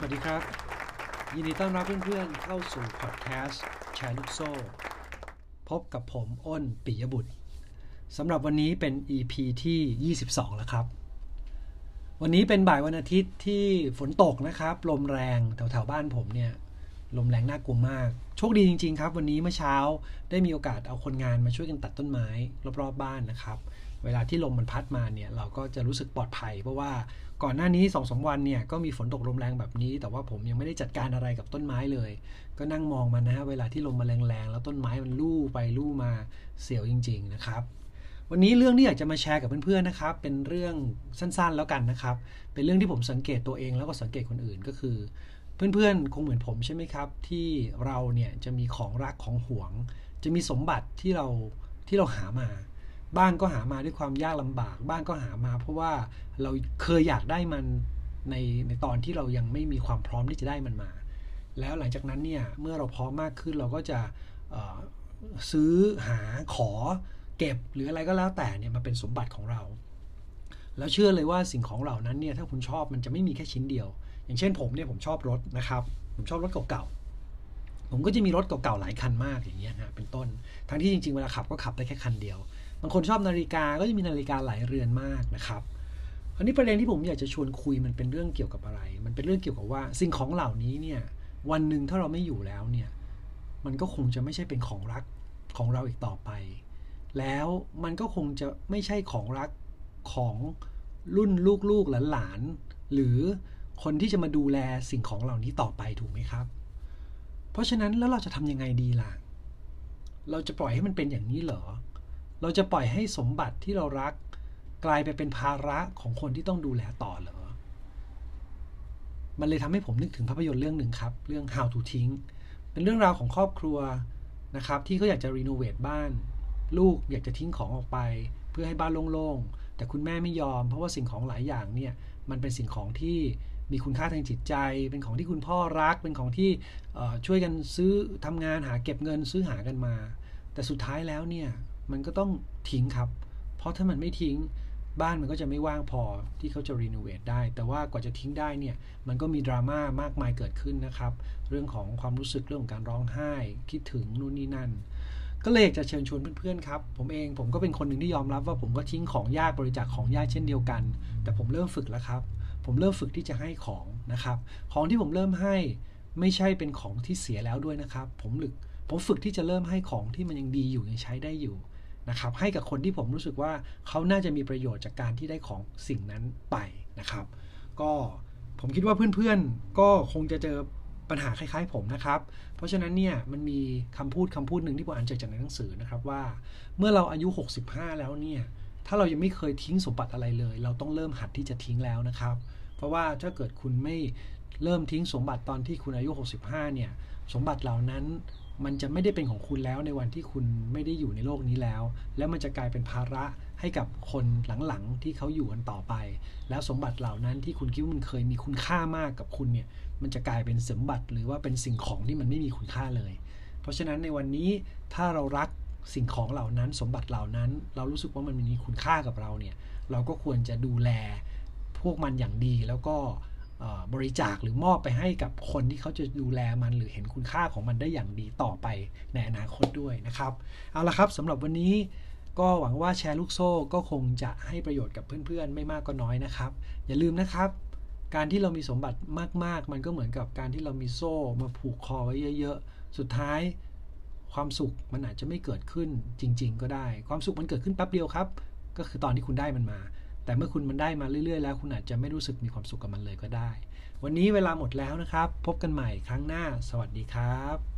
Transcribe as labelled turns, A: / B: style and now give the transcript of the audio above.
A: สวัสดีครับ ยินดีต้อนรับเพื่อนๆเข้าสู่พอดแคสต์แชร์ลูกโซ่ พบกับผมอ้นปิยบุตรสำหรับวันนี้เป็น EP ที่ 22 แล้วครับ วันนี้เป็นบ่ายวันอาทิตย์ที่ฝนตกนะครับ ลมแรงแถวๆบ้านผมเนี่ย ลมแรงน่ากลัวมาก โชคดีจริง ๆ ครับ วันนี้เมื่อเช้าได้มีโอกาสเอาคนงานมาช่วยกันตัดต้นไม้รอบๆบ้านนะครับ เวลาที่ลมมันพัดมาเนี่ยเราก็จะรู้สึกปลอดภัย เพราะว่าก่อนหน้านี้2อสวันเนี่ยก็มีฝนตกลมแรงแบบนี้ แต่ว่าผมยังไม่ได้จัดการอะไรกับต้นไม้เลย ก็นั่งมองมันนะฮะเวลาที่ลมมาแรงๆแล้วต้นไม้มันลู่ไปลู่มาเสียวจริง ๆ นะครับวันนี้เรื่องที่อยากจะมาแชร์กับเพื่อนๆนะครับ เป็นเรื่องสั้นๆแล้วกันนะครับ เป็นเรื่องที่ผมสังเกตตัวเองแล้วก็สังเกตคนอื่นก็คือ เพื่อนๆ คงเหมือนผมใช่ไหมครับ ที่เราเนี่ยจะมีของรักของหวง จะมีสมบัติที่เราที่เราหามา บ้านก็หามาด้วยความยากลำบาก บ้านก็หามาเพราะว่าเราเคยอยากได้มันในในตอนที่เรายังไม่มีความพร้อมที่จะได้มันมา แล้วหลังจากนั้นเนี่ยเมื่อเราพร้อมมากขึ้นเราก็จะซื้อหาขอเก็บหรืออะไรก็แล้วแต่เนี่ยมาเป็นสมบัติของเรา แล้วเชื่อเลยว่าสิ่งของเหล่านั้นเนี่ยถ้าคุณชอบมันจะไม่มีแค่ชิ้นเดียว อย่างเช่นผมเนี่ยผมชอบรถนะครับ ผมชอบรถเก่าๆผมก็จะมีรถเก่าๆหลายคันมากอย่างเงี้ยนะเป็นต้น ทั้งที่จริงๆเวลาขับก็ขับได้แค่คันเดียวบางคนชอบนาฬิกาก็จะมีนาฬิกาหลายเรือนมากนะครับอันนี้ประเด็นที่ผมอยากจะชวนคุยมันเป็นเรื่องเกี่ยวกับอะไร มันเป็นเรื่องเกี่ยวกับว่าสิ่งของเหล่านี้เนี่ยวันหนึ่งถ้าเราไม่อยู่แล้วเนี่ยมันก็คงจะไม่ใช่เป็นของรักของเราอีกต่อไป แล้วมันก็คงจะไม่ใช่ของรัก ของรุ่นลูกๆหลานๆหรือคนที่จะมาดูแลสิ่งของเหล่านี้ต่อไปถูกไหมครับ เพราะฉะนั้นแล้วเราจะทำยังไงดีล่ะ เราจะปล่อยให้มันเป็นอย่างนี้เหรอ เราจะปล่อยให้สมบัติที่เรารัก กลายไปเป็นภาระของคนที่ต้องดูแลต่อเหรอ มันเลยทำให้ผมนึกถึงภาพยนตร์เรื่องหนึ่งครับ เรื่อง How to ทิ้งเป็นเรื่องราวของครอบครัวนะครับ ที่เขาอยากจะรีโนเวทบ้าน ลูกอยากจะทิ้งของออกไป เพื่อให้บ้านโล่งๆ แต่คุณแม่ไม่ยอม เพราะว่าสิ่งของหลายอย่างเนี่ยมันเป็นสิ่งของที่มีคุณค่าทางจิตใจ เป็นของที่คุณพ่อรัก เป็นของที่ช่วยกันซื้อทำงานหาเก็บเงินซื้อหากันมา แต่สุดท้ายแล้วเนี่ยมันก็ต้องทิ้งครับ เพราะถ้ามันไม่ทิ้งบ้านมันก็จะไม่ว่างพอที่เขาจะรีโนเวทได้ แต่ว่ากว่าจะทิ้งได้เนี่ย มันก็มีดราม่ามากมายเกิดขึ้นนะครับ เรื่องของความรู้สึกเรื่องของการร้องไห้ คิดถึงนู่นนี่นั่น ก็เลยอยากจะเชิญชวนเพื่อนๆครับผมเองผมก็เป็นคนหนึ่งที่ยอมรับว่าผมก็ทิ้งของญาติบริจาคของญาติเช่นเดียวกัน แต่ผมเริ่มฝึกแล้วครับ ผมเริ่มฝึกที่จะให้ของนะครับ ของที่ผมเริ่มให้ไม่ใช่เป็นของที่เสียแล้วด้วยนะครับ ผมหลึกผมฝึกที่จะเริ่มให้ของที่มันยังดีอยู่ยังใช้ได้อยู่นะครับให้กับคนที่ผมรู้สึกว่าเขาน่าจะมีประโยชน์จากการที่ได้ของสิ่งนั้นไปนะครับ ก็ผมคิดว่าเพื่อนๆก็คงจะเจอ ปัญหาคล้ายๆผมนะครับ เพราะฉะนั้นเนี่ยมันมีคำพูดคำพูดหนึ่งที่ผมอ่านเจอจากในหนังสือนะครับว่า เมื่อเราอายุ 65 แล้วเนี่ยถ้าเรายังไม่เคยทิ้งสมบัติอะไรเลย เราต้องเริ่มหัดที่จะทิ้งแล้วนะครับ เพราะว่าถ้าเกิดคุณไม่เริ่มทิ้งสมบัติตอนที่คุณอายุ 65 เนี่ยสมบัติเหล่านั้น มันจะไม่ได้เป็นของคุณแล้วในวันที่คุณไม่ได้อยู่ในโลกนี้แล้ว แล้วมันจะกลายเป็นภาระให้กับคนหลังๆที่เขาอยู่กันต่อไป แล้วสมบัติเหล่านั้นที่คุณคิดว่ามันเคยมีคุณค่ามากกับคุณเนี่ยมันจะกลายเป็นสมบัติหรือว่าเป็นสิ่งของที่มันไม่มีคุณค่าเลย เพราะฉะนั้นในวันนี้ถ้าเรารักสิ่งของเหล่านั้น สมบัติเหล่านั้น เรารู้สึกว่ามันมีคุณค่ากับเราเนี่ยเราก็ควรจะดูแลพวกมันอย่างดีแล้วก็ บริจาคหรือมอบไปให้กับคนที่เขาจะดูแลมันหรือเห็นคุณค่าของมันได้อย่างดีต่อไปในอนาคตด้วยนะครับ เอาละครับสำหรับวันนี้ก็หวังว่าแชร์ลูกโซ่ก็คงจะให้ประโยชน์กับเพื่อนๆ ไม่มากก็น้อยนะครับ อย่าลืมนะครับ การที่เรามีสมบัติมากๆ มันก็เหมือนกับการที่เรามีโซ่มาผูกคอไว้เยอะๆ สุดท้ายความสุขมันอาจจะไม่เกิดขึ้นจริง ๆ ก็ได้ ความสุขมันเกิดขึ้นแป๊บเดียวครับ ก็คือตอนที่คุณได้มันมา แต่เมื่อคุณมันได้มาเรื่อยๆแล้ว คุณอาจจะไม่รู้สึกมีความสุขกับมันเลยก็ได้ วันนี้เวลาหมดแล้วนะครับ พบกันใหม่ครั้งหน้า สวัสดีครับ